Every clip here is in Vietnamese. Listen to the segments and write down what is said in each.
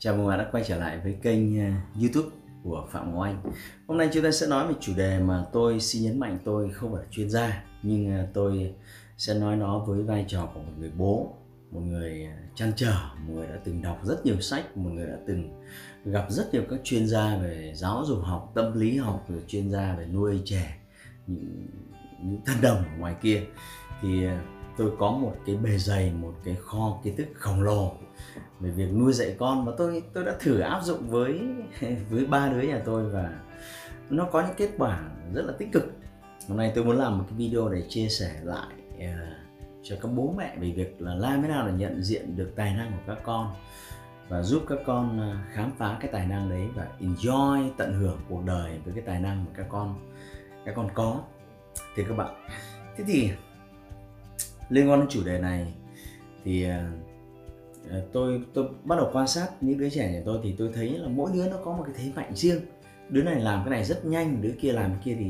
Chào mừng bạn đã quay trở lại với kênh ờ, YouTube của Phạm Ngọc Anh. Hôm nay chúng ta sẽ nói về chủ đề mà tôi xin nhấn mạnh tôi không phải là chuyên gia nhưng ờ, tôi sẽ nói nó với vai trò của một người bố, một người ờ, chăn trở, một người đã từng đọc rất nhiều sách, một người đã từng gặp rất nhiều các chuyên gia về giáo dục học, tâm lý học, rồi chuyên gia về nuôi trẻ, những, những thân đồng ở ngoài kia thì tôi có một cái bề dày, một cái kho kiến thức khổng lồ về việc nuôi dạy con và tôi tôi đã thử áp dụng với với ba đứa nhà tôi và nó có những kết quả rất là tích cực. Hôm nay tôi muốn làm một cái video để chia sẻ lại uh, cho các bố mẹ về việc là làm thế nào để nhận diện được tài năng của các con và giúp các con ờ, khám phá cái tài năng đấy và enjoy tận hưởng cuộc đời với cái tài năng mà các con các con có. Thì các bạn thế thì liên quan đến chủ đề này thì à, à, tôi tôi bắt đầu quan sát những đứa trẻ nhà tôi thì tôi thấy là mỗi đứa nó có một cái thế mạnh riêng. Đứa này làm cái này rất nhanh, đứa kia làm cái kia thì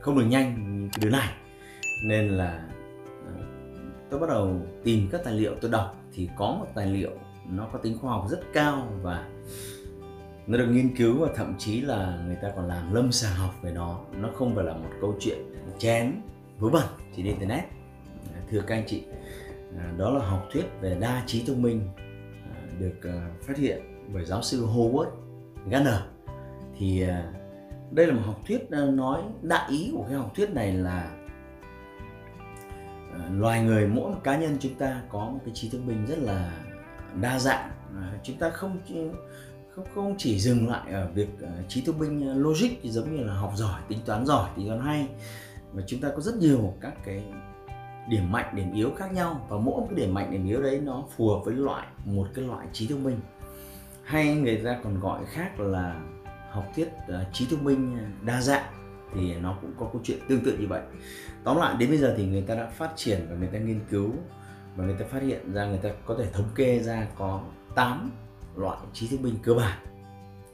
không được nhanh như cái đứa này. Nên là à, tôi bắt đầu tìm các tài liệu, tôi đọc thì có một tài liệu nó có tính khoa học rất cao và nó được nghiên cứu và thậm chí là người ta còn làm lâm sàng học về nó. Nó không phải là một câu chuyện chén vớ vẩn chỉ trên internet thưa các anh chị. À, đó là học thuyết về đa trí thông minh à, được à, phát hiện bởi giáo sư Howard Gardner. Thì đây là một học thuyết nói đại ý của cái học thuyết này là loài người mỗi một cá nhân chúng ta có một cái trí thông minh rất là đa dạng. Chúng ta không không không chỉ dừng lại ở việc trí thông minh logic giống như là học giỏi, tính toán giỏi, tính toán hay, mà chúng ta có rất nhiều các cái điểm mạnh điểm yếu khác nhau và mỗi một cái điểm mạnh điểm yếu đấy nó phù hợp với loại một cái loại trí thông minh. Hay người ta còn gọi khác là học thuyết uh, trí thông minh đa dạng thì nó cũng có câu chuyện tương tự như vậy. Tóm lại đến bây giờ thì người ta đã phát triển và người ta nghiên cứu và người ta phát hiện ra người ta có thể thống kê ra có 8 loại trí thông minh cơ bản.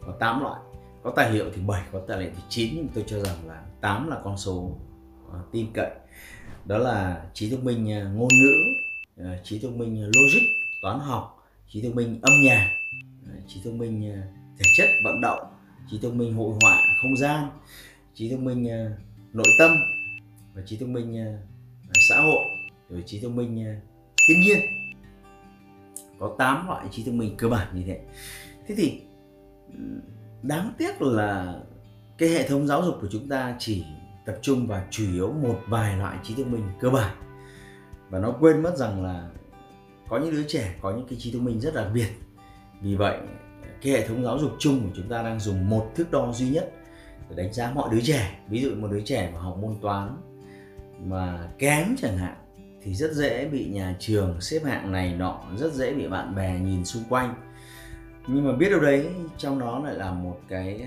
Có 8 loại có tài liệu thì 7 có tài liệu thì 9 nhưng tôi cho rằng là 8 là con số uh, tin cậy đó là trí thông minh à, ngôn ngữ à, trí thông minh à, logic, toán học, trí thông minh âm nhạc trí thông minh thể chất, vận động, trí thông minh hội họa không gian, trí thông minh nội tâm và trí thông minh xã hội, rồi trí thông minh thiên nhiên. Có 8 loại trí thông minh cơ bản như thế. Thế thì đáng tiếc là cái hệ thống giáo dục của chúng ta chỉ tập trung vào chủ yếu một vài loại trí thông minh cơ bản. Và nó quên mất rằng là có những đứa trẻ, có những cái trí thông minh rất đặc biệt. Vì vậy, cái hệ thống giáo dục chung của chúng ta đang dùng một thước đo duy nhất để đánh giá mọi đứa trẻ. Ví dụ một đứa trẻ mà học môn toán mà kém chẳng hạn, thì rất dễ bị nhà trường xếp hạng này nọ, rất dễ bị bạn bè nhìn xung quanh. Nhưng mà biết đâu đấy, trong đó lại là một cái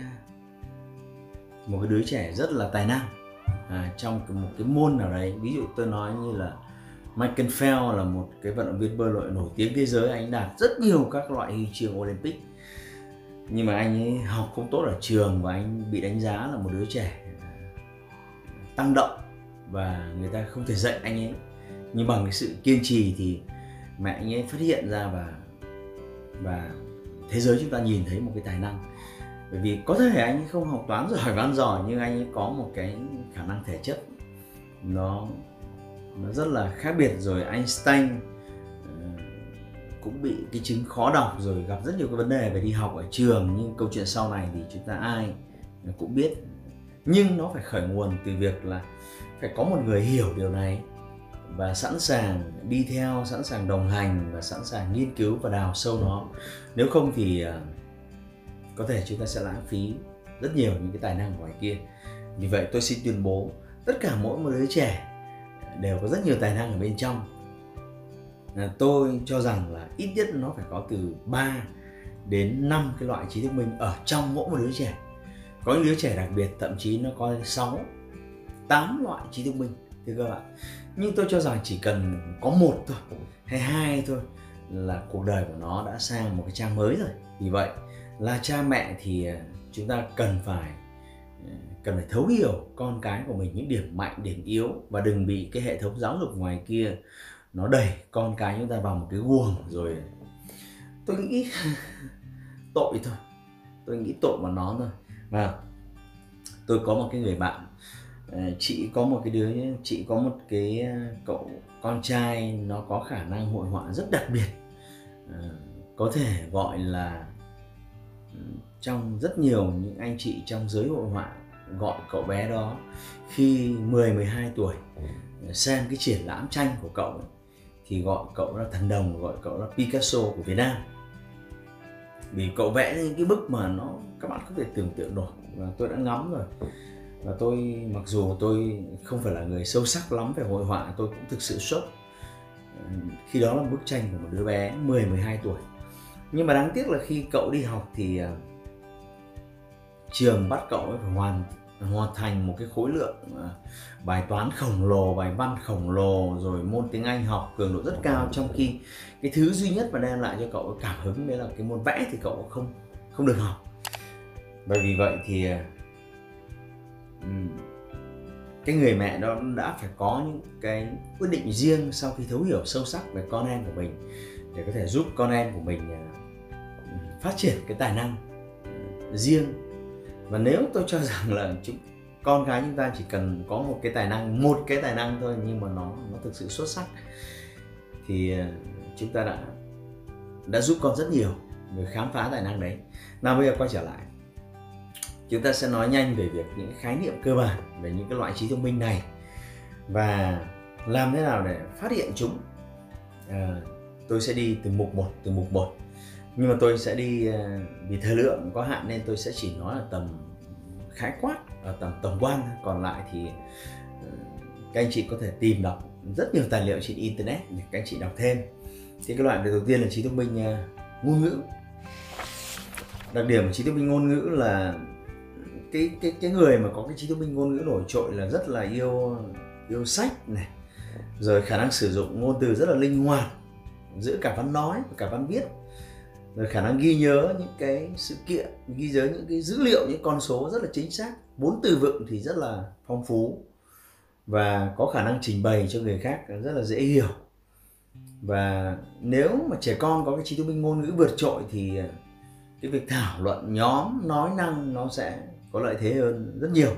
một cái đứa trẻ rất là tài năng à, trong một cái môn nào đấy. Ví dụ tôi nói như là Michael Phelps là một cái vận động viên bơi lội nổi tiếng thế giới anh đạt rất nhiều các loại huy chương Olympic. Nhưng mà anh ấy học không tốt ở trường và anh bị đánh giá là một đứa trẻ à, tăng động và người ta không thể dạy anh ấy. Nhưng bằng cái sự kiên trì thì mẹ anh ấy phát hiện ra và và thế giới chúng ta nhìn thấy một cái tài năng bởi vì có thể anh không học toán giỏi văn giỏi nhưng anh ấy có một cái khả năng thể chất. Nó nó rất là khác biệt. Rồi Einstein uh, cũng bị cái chứng khó đọc rồi gặp rất nhiều cái vấn đề về đi học ở trường. Nhưng câu chuyện sau này thì chúng ta ai cũng biết. Nhưng nó phải khởi nguồn từ việc là phải có một người hiểu điều này và sẵn sàng đi theo sẵn sàng đồng hành và sẵn sàng nghiên cứu và đào sâu nó. Nếu không thì uh, có thể chúng ta sẽ lãng phí rất nhiều những cái tài năng ngoài kia. Vì vậy tôi xin tuyên bố, tất cả mỗi một đứa trẻ đều có rất nhiều tài năng ở bên trong. À, tôi cho rằng là ít nhất nó phải có từ 3 đến 5 cái loại trí thông minh ở trong mỗi một đứa trẻ. Có những đứa trẻ đặc biệt, thậm chí nó có 6 8 loại trí thông minh, thưa các bạn. Nhưng tôi cho rằng chỉ cần có một thôi, hay hai thôi là cuộc đời của nó đã sang một cái trang mới rồi. Vì vậy là cha mẹ thì ờ, chúng ta cần phải ờ, cần phải thấu hiểu con cái của mình những điểm mạnh, điểm yếu và đừng bị cái hệ thống giáo dục ngoài kia nó đẩy con cái chúng ta vào một cái guồng rồi tôi nghĩ tội thôi. Tôi nghĩ tội vào nó thôi. Và tôi có một cái người bạn ờ, chị có một cái đứa chị có một cái cậu con trai nó có khả năng hội họa rất đặc biệt. Có thể gọi là trong rất nhiều những anh chị trong giới hội họa gọi cậu bé đó khi 10 12 tuổi xem cái triển lãm tranh của cậu ấy, thì gọi cậu là thần đồng gọi cậu là Picasso của Việt Nam. Vì cậu vẽ những cái bức mà nó các bạn không thể tưởng tượng nổi và tôi đã ngắm rồi. Và tôi mặc dù tôi không phải là người sâu sắc lắm về hội họa tôi cũng thực sự sốc. Khi đó là bức tranh của một đứa bé 10 12 tuổi nhưng mà đáng tiếc là khi cậu đi học thì uh, trường bắt cậu ấy phải hoàn hoàn thành một cái khối lượng uh, bài toán khổng lồ bài văn khổng lồ rồi môn tiếng anh học cường độ rất cao. Trong khi cái thứ duy nhất mà đem lại cho cậu cảm hứng đấy là cái môn vẽ thì cậu không không được học. Bởi vì vậy thì ờ, cái người mẹ đó đã phải có những cái quyết định riêng sau khi thấu hiểu sâu sắc về con em của mình để có thể giúp con em của mình phát triển cái tài năng riêng. Và nếu tôi cho rằng là chúng con gái chúng ta chỉ cần có một cái tài năng một cái tài năng thôi nhưng mà nó nó thực sự xuất sắc thì ờ, chúng ta đã đã giúp con rất nhiều để khám phá tài năng đấy. Nào bây giờ quay trở lại chúng ta sẽ nói nhanh về việc những khái niệm cơ bản về những cái loại trí thông minh này và làm thế nào để phát hiện chúng. À, tôi sẽ đi từ mục 1 từ mục 1 nhưng mà tôi sẽ đi à, vì thời lượng có hạn nên tôi sẽ chỉ nói là tầm khái quát, ở tầm tổng quan. Còn lại thì à, các anh chị có thể tìm đọc rất nhiều tài liệu trên internet để các anh chị đọc thêm. Thì cái loại đầu tiên là trí thông minh à, ngôn ngữ. Đặc điểm của trí thông minh ngôn ngữ là cái cái cái người mà có cái trí thông minh ngôn ngữ nổi trội là rất là yêu yêu sách này, rồi khả năng sử dụng ngôn từ rất là linh hoạt giữa cả văn nói và cả văn viết rồi khả năng ghi nhớ những cái sự kiện ghi nhớ những cái dữ liệu những con số rất là chính xác. Bốn từ vựng thì rất là phong phú và có khả năng trình bày cho người khác rất là dễ hiểu. Và nếu mà trẻ con có cái trí thông minh ngôn ngữ vượt trội thì à, cái việc thảo luận nhóm nói năng nó sẽ có lợi thế hơn rất nhiều.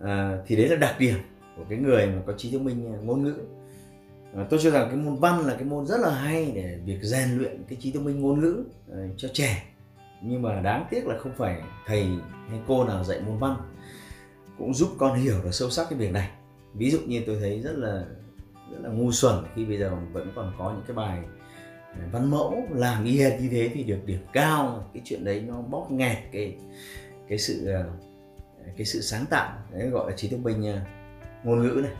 À, thì đấy là đặc điểm của cái người mà có trí thông minh ngôn ngữ tôi cho rằng cái môn văn là cái môn rất là hay để việc rèn luyện cái trí thông minh ngôn ngữ ờ, cho trẻ. Nhưng mà đáng tiếc là không phải thầy hay cô nào dạy môn văn cũng giúp con hiểu được sâu sắc cái việc này. Ví dụ như tôi thấy rất là rất là ngu xuẩn khi bây giờ vẫn còn có những cái bài ờ, văn mẫu làm y hệt như thế thì được điểm cao, cái chuyện đấy nó bóp nghẹt cái cái sự ờ, cái sự sáng tạo đấy gọi là trí thông minh ngôn ngữ này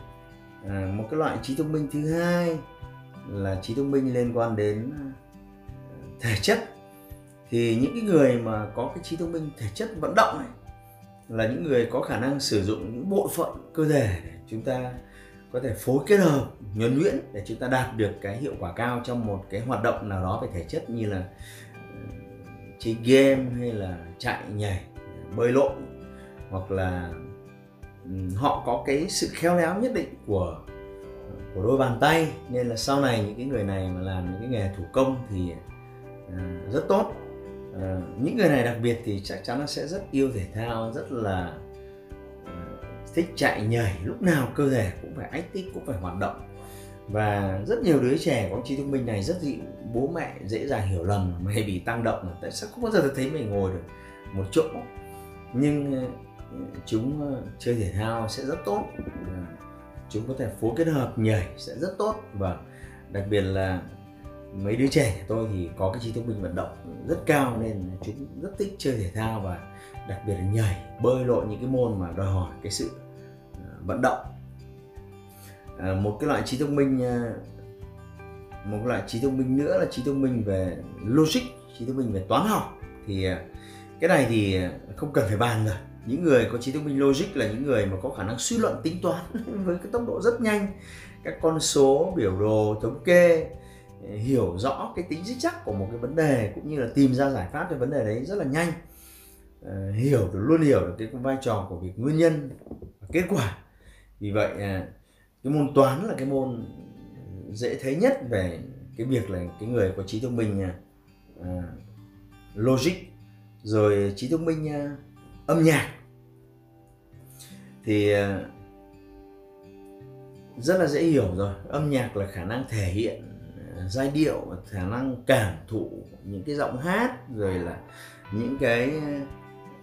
à, một cái loại trí thông minh thứ hai là trí thông minh liên quan đến à, thể chất. Thì những cái người mà có cái trí thông minh thể chất vận động này là những người có khả năng sử dụng những bộ phận cơ thể để chúng ta có thể phối kết hợp nhuần nhuyễn để chúng ta đạt được cái hiệu quả cao trong một cái hoạt động nào đó về thể chất như là ừ, chơi game hay là chạy nhảy bơi lội hoặc là họ có cái sự khéo léo nhất định của của đôi bàn tay. Nên là sau này những cái người này mà làm những cái nghề thủ công thì uh, rất tốt. Uh, những người này đặc biệt thì chắc chắn nó sẽ rất yêu thể thao rất là à, thích chạy nhảy. Lúc nào cơ thể cũng phải ách tích cũng phải hoạt động. Và rất nhiều đứa trẻ có trí thông minh này rất dị bố mẹ dễ dàng hiểu lầm mày bị tăng động. Là tại sao không bao giờ thấy mày ngồi được một chỗ? Nhưng chúng ờ, chơi thể thao sẽ rất tốt. Chúng có thể phối kết hợp nhảy sẽ rất tốt. Và đặc biệt là mấy đứa trẻ của tôi thì có cái trí thông minh vận động rất cao nên chúng rất thích chơi thể thao và đặc biệt là nhảy bơi lội những cái môn mà đòi hỏi cái sự ờ, vận động. À, một cái loại trí thông minh một loại trí thông minh nữa là trí thông minh về logic trí thông minh về toán học. Thì cái này thì không cần phải bàn rồi những người có trí thông minh logic là những người mà có khả năng suy luận tính toán với cái tốc độ rất nhanh. Các con số, biểu đồ, thống kê ờ, hiểu rõ cái tính dích chắc của một cái vấn đề cũng như là tìm ra giải pháp cho vấn đề đấy rất là nhanh. Ờ, hiểu được, luôn hiểu được cái vai trò của việc nguyên nhân và kết quả. Vì vậy à, cái môn toán là cái môn dễ thấy nhất về cái việc là cái người có trí thông minh à, à, logic. Rồi trí thông minh âm nhạc. Thì ờ, rất là dễ hiểu rồi. Âm nhạc là khả năng thể hiện ờ, giai điệu, khả năng cảm thụ những cái giọng hát, rồi là những cái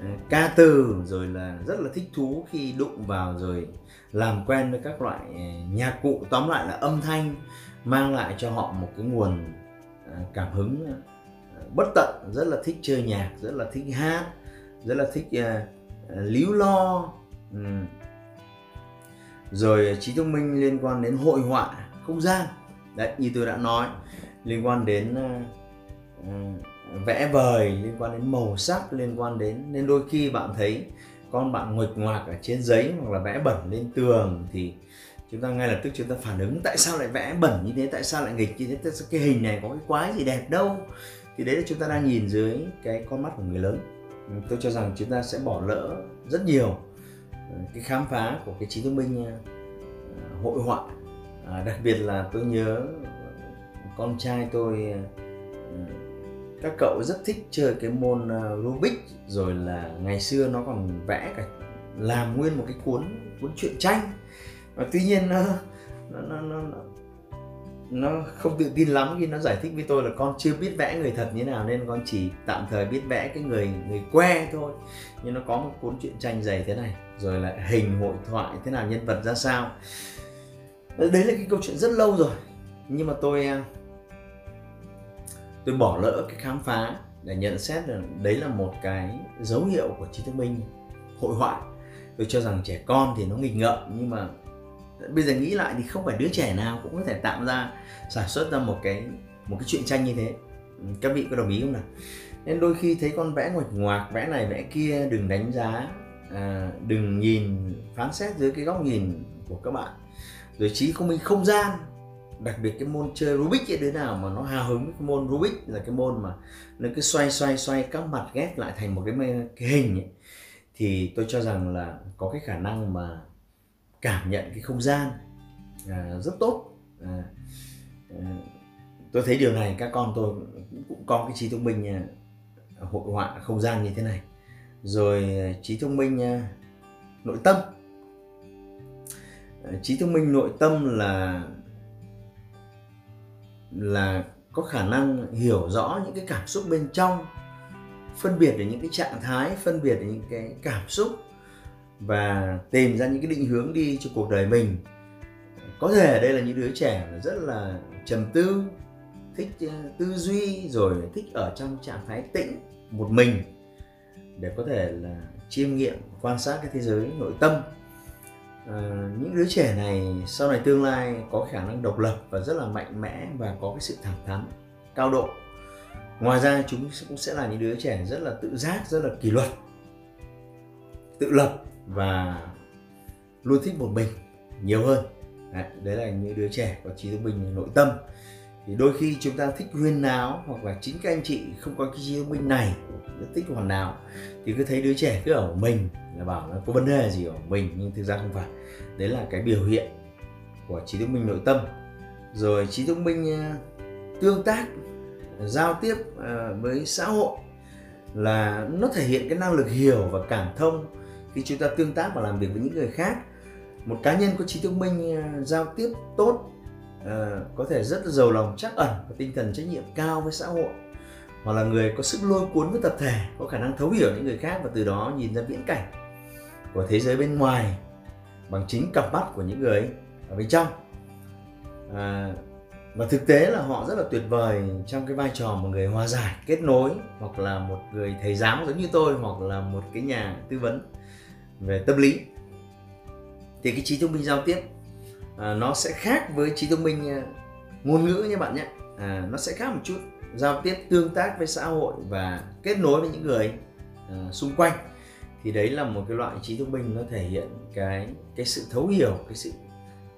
ờ, ca từ, rồi là rất là thích thú khi đụng vào, rồi làm quen với các loại nhạc cụ. Tóm lại là âm thanh mang lại cho họ một cái nguồn cảm hứng bất tận, rất là thích chơi nhạc, rất là thích hát rất là thích uh, líu lo. Um. rồi à, trí thông minh liên quan đến hội họa không gian. Đấy như tôi đã nói liên quan đến uh, uh, vẽ vời liên quan đến màu sắc liên quan đến nên đôi khi bạn thấy con bạn nguệch ngoạc ở trên giấy hoặc là vẽ bẩn lên tường thì chúng ta ngay lập tức chúng ta phản ứng tại sao lại vẽ bẩn như thế tại sao lại nghịch như thế tại sao cái hình này có cái quái gì đẹp đâu. Thì đấy là chúng ta đang nhìn dưới cái con mắt của người lớn tôi cho rằng chúng ta sẽ bỏ lỡ rất nhiều ờ, cái khám phá của cái trí thông minh ờ, hội họa. À, đặc biệt là tôi nhớ ờ, con trai tôi các cậu rất thích chơi cái môn Rubik rồi là ngày xưa nó còn vẽ cả làm nguyên một cái cuốn cuốn truyện tranh. Và tuy nhiên nó nó, nó, nó, nó không tự tin lắm khi nó giải thích với tôi là con chưa biết vẽ người thật như nào nên con chỉ tạm thời biết vẽ cái người người que thôi. Nhưng nó có một cuốn truyện tranh dày thế này, rồi là hình hội thoại thế nào, nhân vật ra sao. Đấy là cái câu chuyện rất lâu rồi. Nhưng mà tôi à, tôi bỏ lỡ cái khám phá để nhận xét là đấy là một cái dấu hiệu của trí thông minh hội họa. Tôi cho rằng trẻ con thì nó nghịch ngợm, nhưng mà bây giờ nghĩ lại thì không phải đứa trẻ nào cũng có thể tạo ra sản xuất ra một cái một cái chuyện tranh như thế ừ, các vị có đồng ý không nào nên đôi khi thấy con vẽ ngoạch ngoạc vẽ này vẽ kia đừng đánh giá à, đừng nhìn phán xét dưới cái góc nhìn của các bạn rồi trí không minh không gian đặc biệt cái môn chơi Rubik ấy đứa nào mà nó hào hứng với cái môn Rubik là cái môn mà nó cứ xoay xoay xoay các mặt ghép lại thành một cái, cái hình ấy. thì tôi cho rằng là có cái khả năng mà cảm nhận cái không gian à, rất tốt. À, à, tôi thấy điều này các con tôi cũng có cái trí thông minh à, hội họa không gian như thế này. Rồi à, trí thông minh à, nội tâm. À, trí thông minh nội tâm là là có khả năng hiểu rõ những cái cảm xúc bên trong phân biệt được những cái trạng thái phân biệt được những cái cảm xúc và tìm ra những cái định hướng đi cho cuộc đời mình. Có thể đây là những đứa trẻ rất là trầm tư thích ờ, tư duy rồi thích ở trong trạng thái tĩnh một mình để có thể là chiêm nghiệm quan sát cái thế giới nội tâm. À, những đứa trẻ này sau này tương lai có khả năng độc lập và rất là mạnh mẽ và có cái sự thẳng thắn cao độ. Ngoài ra chúng cũng sẽ là những đứa trẻ rất là tự giác rất là kỷ luật tự lập và luôn thích một mình nhiều hơn. Đấy, đấy là những đứa trẻ có trí thông minh nội tâm. Thì đôi khi chúng ta thích huyên náo hoặc là chính các anh chị không có cái trí thông minh này rất thích hoàn nào thì cứ thấy đứa trẻ cứ ở mình là bảo nó có vấn đề gì ở mình? Nhưng thực ra không phải. Đấy là cái biểu hiện của trí thông minh nội tâm. Rồi trí thông minh à, tương tác giao tiếp à, với xã hội là nó thể hiện cái năng lực hiểu và cảm thông khi chúng ta tương tác và làm việc với những người khác một cá nhân có trí thông minh à, giao tiếp tốt à, có thể rất là giàu lòng chắc ẩn và tinh thần trách nhiệm cao với xã hội hoặc là người có sức lôi cuốn với tập thể có khả năng thấu hiểu những người khác và từ đó nhìn ra viễn cảnh của thế giới bên ngoài bằng chính cặp mắt của những người ở bên trong. À, và thực tế là họ rất là tuyệt vời trong cái vai trò một người hòa giải kết nối hoặc là một người thầy giáo giống như tôi hoặc là một cái nhà tư vấn về tâm lý. Thì cái trí thông minh giao tiếp à, nó sẽ khác với trí thông minh à, ngôn ngữ nha bạn nhé. À, nó sẽ khác một chút. Giao tiếp tương tác với xã hội và kết nối với những người à, xung quanh. Thì đấy là một cái loại trí thông minh nó thể hiện cái cái sự thấu hiểu cái sự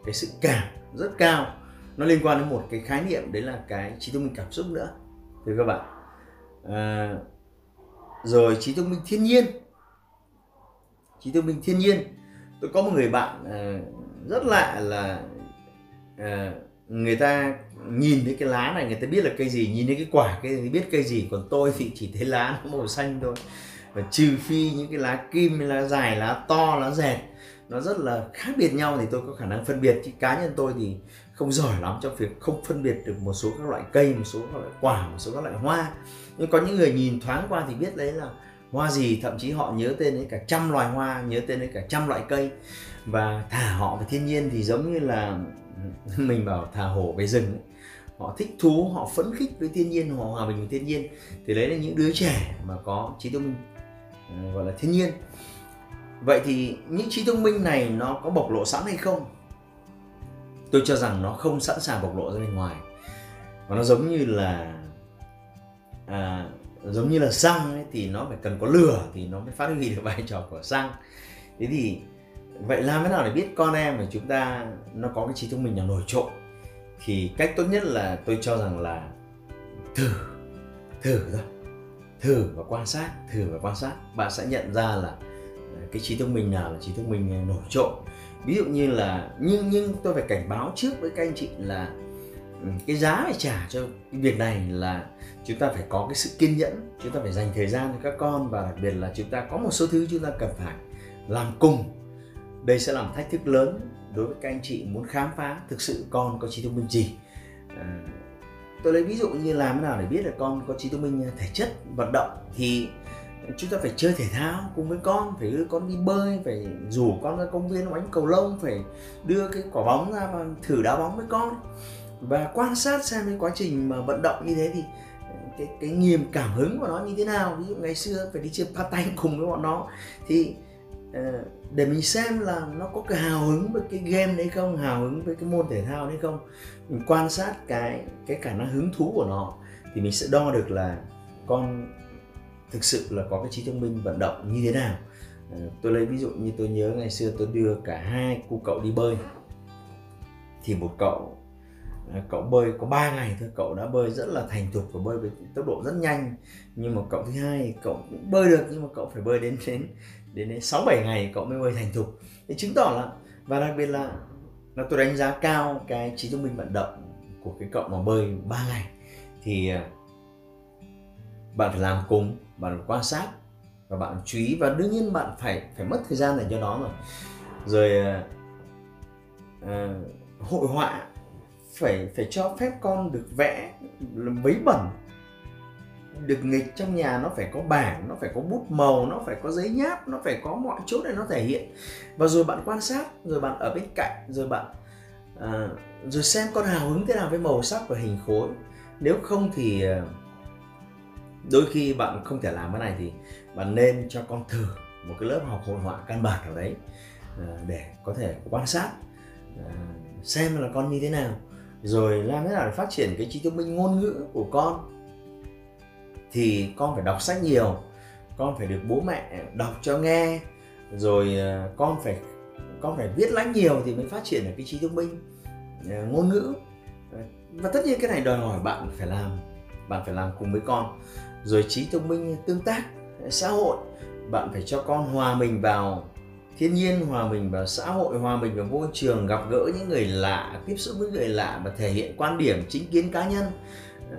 cái sự cảm rất cao. Nó liên quan đến một cái khái niệm đấy là cái trí thông minh cảm xúc nữa thưa các bạn. À, rồi trí thông minh thiên nhiên trí thông minh thiên nhiên. Tôi có một người bạn uh, rất lạ là uh, người ta nhìn thấy cái lá này người ta biết là cây gì nhìn thấy cái quả cái gì biết cây gì còn tôi thì chỉ thấy lá nó màu xanh thôi. Và trừ phi những cái lá kim lá dài lá to lá dẹt nó rất là khác biệt nhau thì tôi có khả năng phân biệt. Chứ cá nhân tôi thì không giỏi lắm trong việc không phân biệt được một số các loại cây một số các loại quả một số các loại hoa. Nhưng có những người nhìn thoáng qua thì biết đấy là hoa gì thậm chí họ nhớ tên đến cả trăm loài hoa nhớ tên đến cả trăm loại cây. Và thả họ về thiên nhiên thì giống như là mình bảo thả hổ về rừng họ thích thú họ phấn khích với thiên nhiên họ hòa bình với thiên nhiên. Thì đấy là những đứa trẻ mà có trí thông minh ờ, gọi là thiên nhiên. Vậy thì những trí thông minh này nó có bộc lộ sẵn hay không? Tôi cho rằng nó không sẵn sàng bộc lộ ra bên ngoài. Và nó giống như là à, giống như là xăng ấy, thì nó phải cần có lửa thì nó mới phát huy được vai trò của xăng. Thế thì vậy làm thế nào để biết con em của chúng ta nó có cái trí thông minh nào nổi trội? Thì cách tốt nhất là tôi cho rằng là thử thử thôi. Thử và quan sát thử và quan sát. Bạn sẽ nhận ra là ờ, cái trí thông minh nào là trí thông minh nổi trội. Ví dụ như là nhưng nhưng tôi phải cảnh báo trước với các anh chị là cái giá phải trả cho cái việc này là chúng ta phải có cái sự kiên nhẫn chúng ta phải dành thời gian cho các con và đặc biệt là chúng ta có một số thứ chúng ta cần phải làm cùng. Đây sẽ là một thách thức lớn đối với các anh chị muốn khám phá thực sự con có trí thông minh gì. À, tôi lấy ví dụ như làm thế nào để biết là con có trí thông minh thể chất vận động thì chúng ta phải chơi thể thao cùng với con phải đưa con đi bơi phải rủ con ra công viên đánh cầu lông phải đưa cái quả bóng ra và thử đá bóng với con và quan sát xem cái quá trình mà vận động như thế thì cái cái niềm cảm hứng của nó như thế nào. Ví dụ ngày xưa phải đi chơi pa tay cùng với bọn nó. Thì ờ, để mình xem là nó có cái hào hứng với cái game đấy không, hào hứng với cái môn thể thao đấy không. Mình quan sát cái cái khả năng hứng thú của nó thì mình sẽ đo được là con thực sự là có cái trí thông minh vận động như thế nào. Ờ, tôi lấy ví dụ như tôi nhớ ngày xưa tôi đưa cả hai cô cậu đi bơi. Thì một cậu À, cậu bơi có 3 ngày thôi cậu đã bơi rất là thành thục và bơi với tốc độ rất nhanh. Nhưng mà cậu thứ hai cậu cũng bơi được nhưng mà cậu phải bơi đến đến đến đến sáu bảy ngày cậu mới bơi thành thục. Thì chứng tỏ là và đặc biệt là là tôi đánh giá cao cái trí thông minh vận động của cái cậu mà bơi 3 ngày. Thì à, bạn phải làm cùng bạn quan sát và bạn chú ý. Và đương nhiên bạn phải phải mất thời gian để cho nó rồi rồi uh, hội họa phải phải cho phép con được vẽ vấy bẩn. Được nghịch trong nhà nó phải có bảng nó phải có bút màu nó phải có giấy nháp nó phải có mọi chỗ để nó thể hiện. Và rồi bạn quan sát rồi bạn ở bên cạnh rồi bạn à, rồi xem con hào hứng thế nào với màu sắc và hình khối. Nếu không thì à, đôi khi bạn không thể làm cái này thì bạn nên cho con thử một cái lớp học hội họa căn bản nào đấy à, để có thể quan sát à, xem là con như thế nào rồi làm thế nào để phát triển cái trí thông minh ngôn ngữ của con? Thì con phải đọc sách nhiều, con phải được bố mẹ đọc cho nghe, rồi ờ, con phải con phải viết lách nhiều thì mới phát triển được cái trí thông minh ờ, ngôn ngữ. Và tất nhiên cái này đòi hỏi bạn phải làm, bạn phải làm cùng với con. Rồi trí thông minh tương tác, xã hội, bạn phải cho con hòa mình vào thiên nhiên hòa mình vào xã hội, hòa mình vào môi trường, gặp gỡ những người lạ, tiếp xúc với người lạ và thể hiện quan điểm chính kiến cá nhân. Ờ,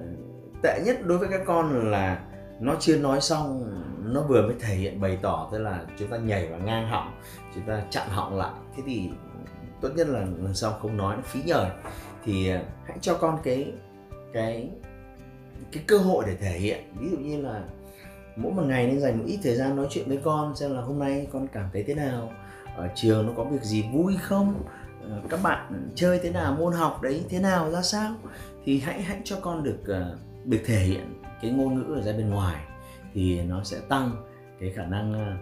tệ nhất đối với các con là nó chưa nói xong, nó vừa mới thể hiện, bày tỏ, tức là chúng ta nhảy vào ngang họng, chúng ta chặn họng lại. Thế thì tốt nhất là lần sau không nói, nó phí nhời thì ờ, hãy cho con cái cái cái cơ hội để thể hiện. Ví dụ như là mỗi một ngày nên dành một ít thời gian nói chuyện với con xem là hôm nay con cảm thấy thế nào. Ở trường nó có việc gì vui không? Ờ, các bạn chơi thế nào môn học đấy thế nào ra sao? Thì hãy hãy cho con được ờ, được thể hiện cái ngôn ngữ ở ra bên ngoài thì nó sẽ tăng cái khả năng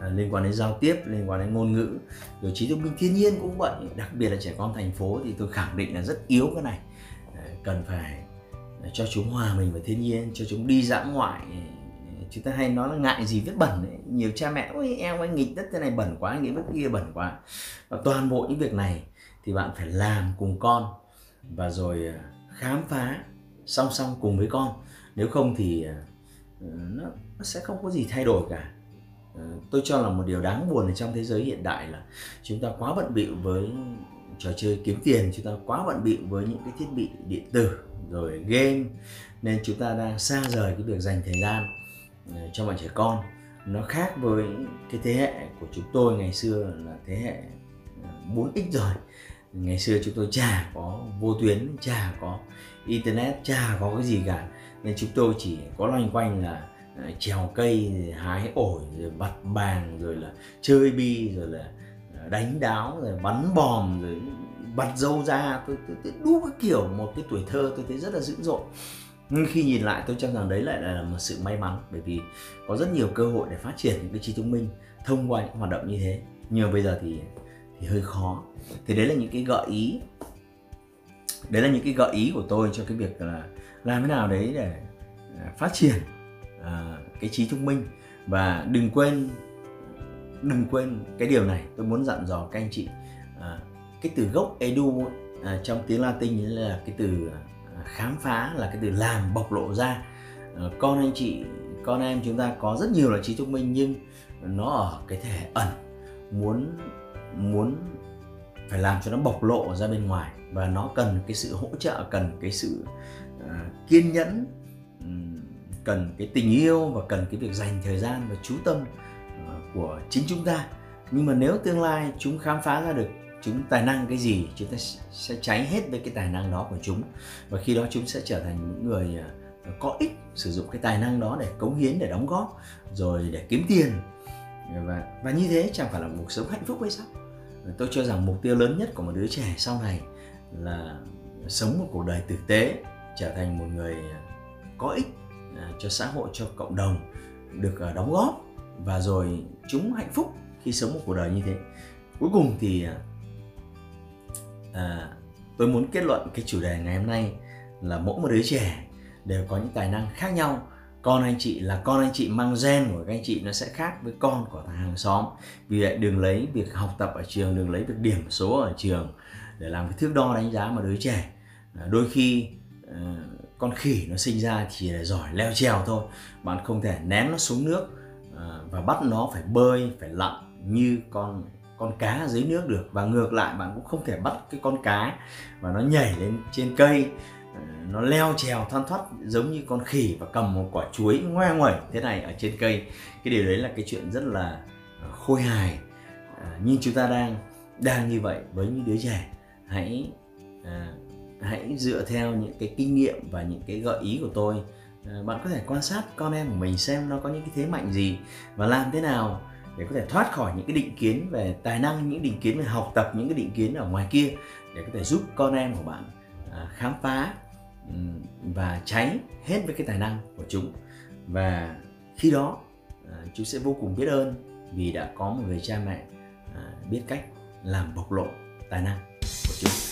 à, liên quan đến giao tiếp liên quan đến ngôn ngữ. Rồi trí thông minh thiên nhiên cũng vậy đặc biệt là trẻ con thành phố thì tôi khẳng định là rất yếu cái này. À, cần phải cho chúng hòa mình với thiên nhiên cho chúng đi dã ngoại. Chúng ta hay nói là ngại gì vết bẩn ấy. nhiều cha mẹ ôi em anh nghịch đất thế này bẩn quá nghĩ vết kia bẩn quá. Và toàn bộ những việc này thì bạn phải làm cùng con. Và rồi à, khám phá song song cùng với con. Nếu không thì à, nó, nó sẽ không có gì thay đổi cả. Ờ, tôi cho là một điều đáng buồn ở trong thế giới hiện đại là chúng ta quá bận bịu với trò chơi kiếm tiền chúng ta quá bận bịu với những cái thiết bị điện tử rồi game, nên chúng ta đang xa rời cái việc dành thời gian ờ, cho bọn trẻ con. Nó khác với cái thế hệ của chúng tôi ngày xưa là thế hệ ờ, 4x rồi. Ngày xưa chúng tôi chả có vô tuyến, chả có internet, chả có cái gì cả. Nên chúng tôi chỉ có loanh quanh là ờ, trèo cây hái ổi, rồi vặt bàn rồi là chơi bi, rồi là đánh đáo, rồi bắn bòm, rồi bật dâu ra tôi, tôi, tôi đu cái kiểu một cái tuổi thơ tôi thấy rất là dữ dội. Nhưng khi nhìn lại tôi cho rằng đấy lại là một sự may mắn bởi vì có rất nhiều cơ hội để phát triển những cái trí thông minh thông qua những hoạt động như thế. Nhưng bây giờ thì thì hơi khó. Thì đấy là những cái gợi ý đấy là những cái gợi ý của tôi cho cái việc là làm thế nào đấy để à, phát triển à, cái trí thông minh. Và đừng quên đừng quên cái điều này tôi muốn dặn dò các anh chị à, cái từ gốc edu à, trong tiếng Latin là cái từ à, khám phá là cái từ làm bộc lộ ra. À, con anh chị con em chúng ta có rất nhiều là trí thông minh nhưng nó ở cái thể ẩn muốn muốn phải làm cho nó bộc lộ ra bên ngoài và nó cần cái sự hỗ trợ cần cái sự uh, kiên nhẫn cần cái tình yêu và cần cái việc dành thời gian và chú tâm uh, của chính chúng ta. Nhưng mà nếu tương lai chúng khám phá ra được chúng tài năng cái gì, chúng ta sẽ cháy hết với cái tài năng đó của chúng. Và khi đó chúng sẽ trở thành những người à, có ích, sử dụng cái tài năng đó để cống hiến, để đóng góp, rồi để kiếm tiền. Và và như thế chẳng phải là một cuộc sống hạnh phúc hay sao? Tôi cho rằng mục tiêu lớn nhất của một đứa trẻ sau này là sống một cuộc đời tử tế, trở thành một người có ích à, cho xã hội, cho cộng đồng, được à, đóng góp, và rồi chúng hạnh phúc khi sống một cuộc đời như thế. Cuối cùng thì à, tôi muốn kết luận cái chủ đề ngày hôm nay là mỗi một đứa trẻ đều có những tài năng khác nhau. Con anh chị là con anh chị mang gen của các anh chị nó sẽ khác với con của thằng hàng xóm. Vì vậy đừng lấy việc học tập ở trường đừng lấy việc điểm số ở trường để làm cái thước đo đánh giá mà đứa trẻ. À, đôi khi uh, con khỉ nó sinh ra chỉ là giỏi leo trèo thôi. Bạn không thể ném nó xuống nước uh, và bắt nó phải bơi phải lặn như con con cá dưới nước được. Và ngược lại bạn cũng không thể bắt cái con cá và nó nhảy lên trên cây ờ, nó leo trèo thoăn thoắt giống như con khỉ và cầm một quả chuối ngoe nguẩy thế này ở trên cây. Cái điều đấy là cái chuyện rất là ờ, khôi hài. À, nhưng chúng ta đang đang như vậy với những đứa trẻ. Hãy à, hãy dựa theo những cái kinh nghiệm và những cái gợi ý của tôi. À, bạn có thể quan sát con em của mình xem nó có những cái thế mạnh gì và làm thế nào để có thể thoát khỏi những cái định kiến về tài năng, những định kiến về học tập, những cái định kiến ở ngoài kia để có thể giúp con em của bạn à, khám phá và cháy hết với cái tài năng của chúng. Và khi đó à, chúng sẽ vô cùng biết ơn vì đã có một người cha mẹ à, biết cách làm bộc lộ tài năng của chúng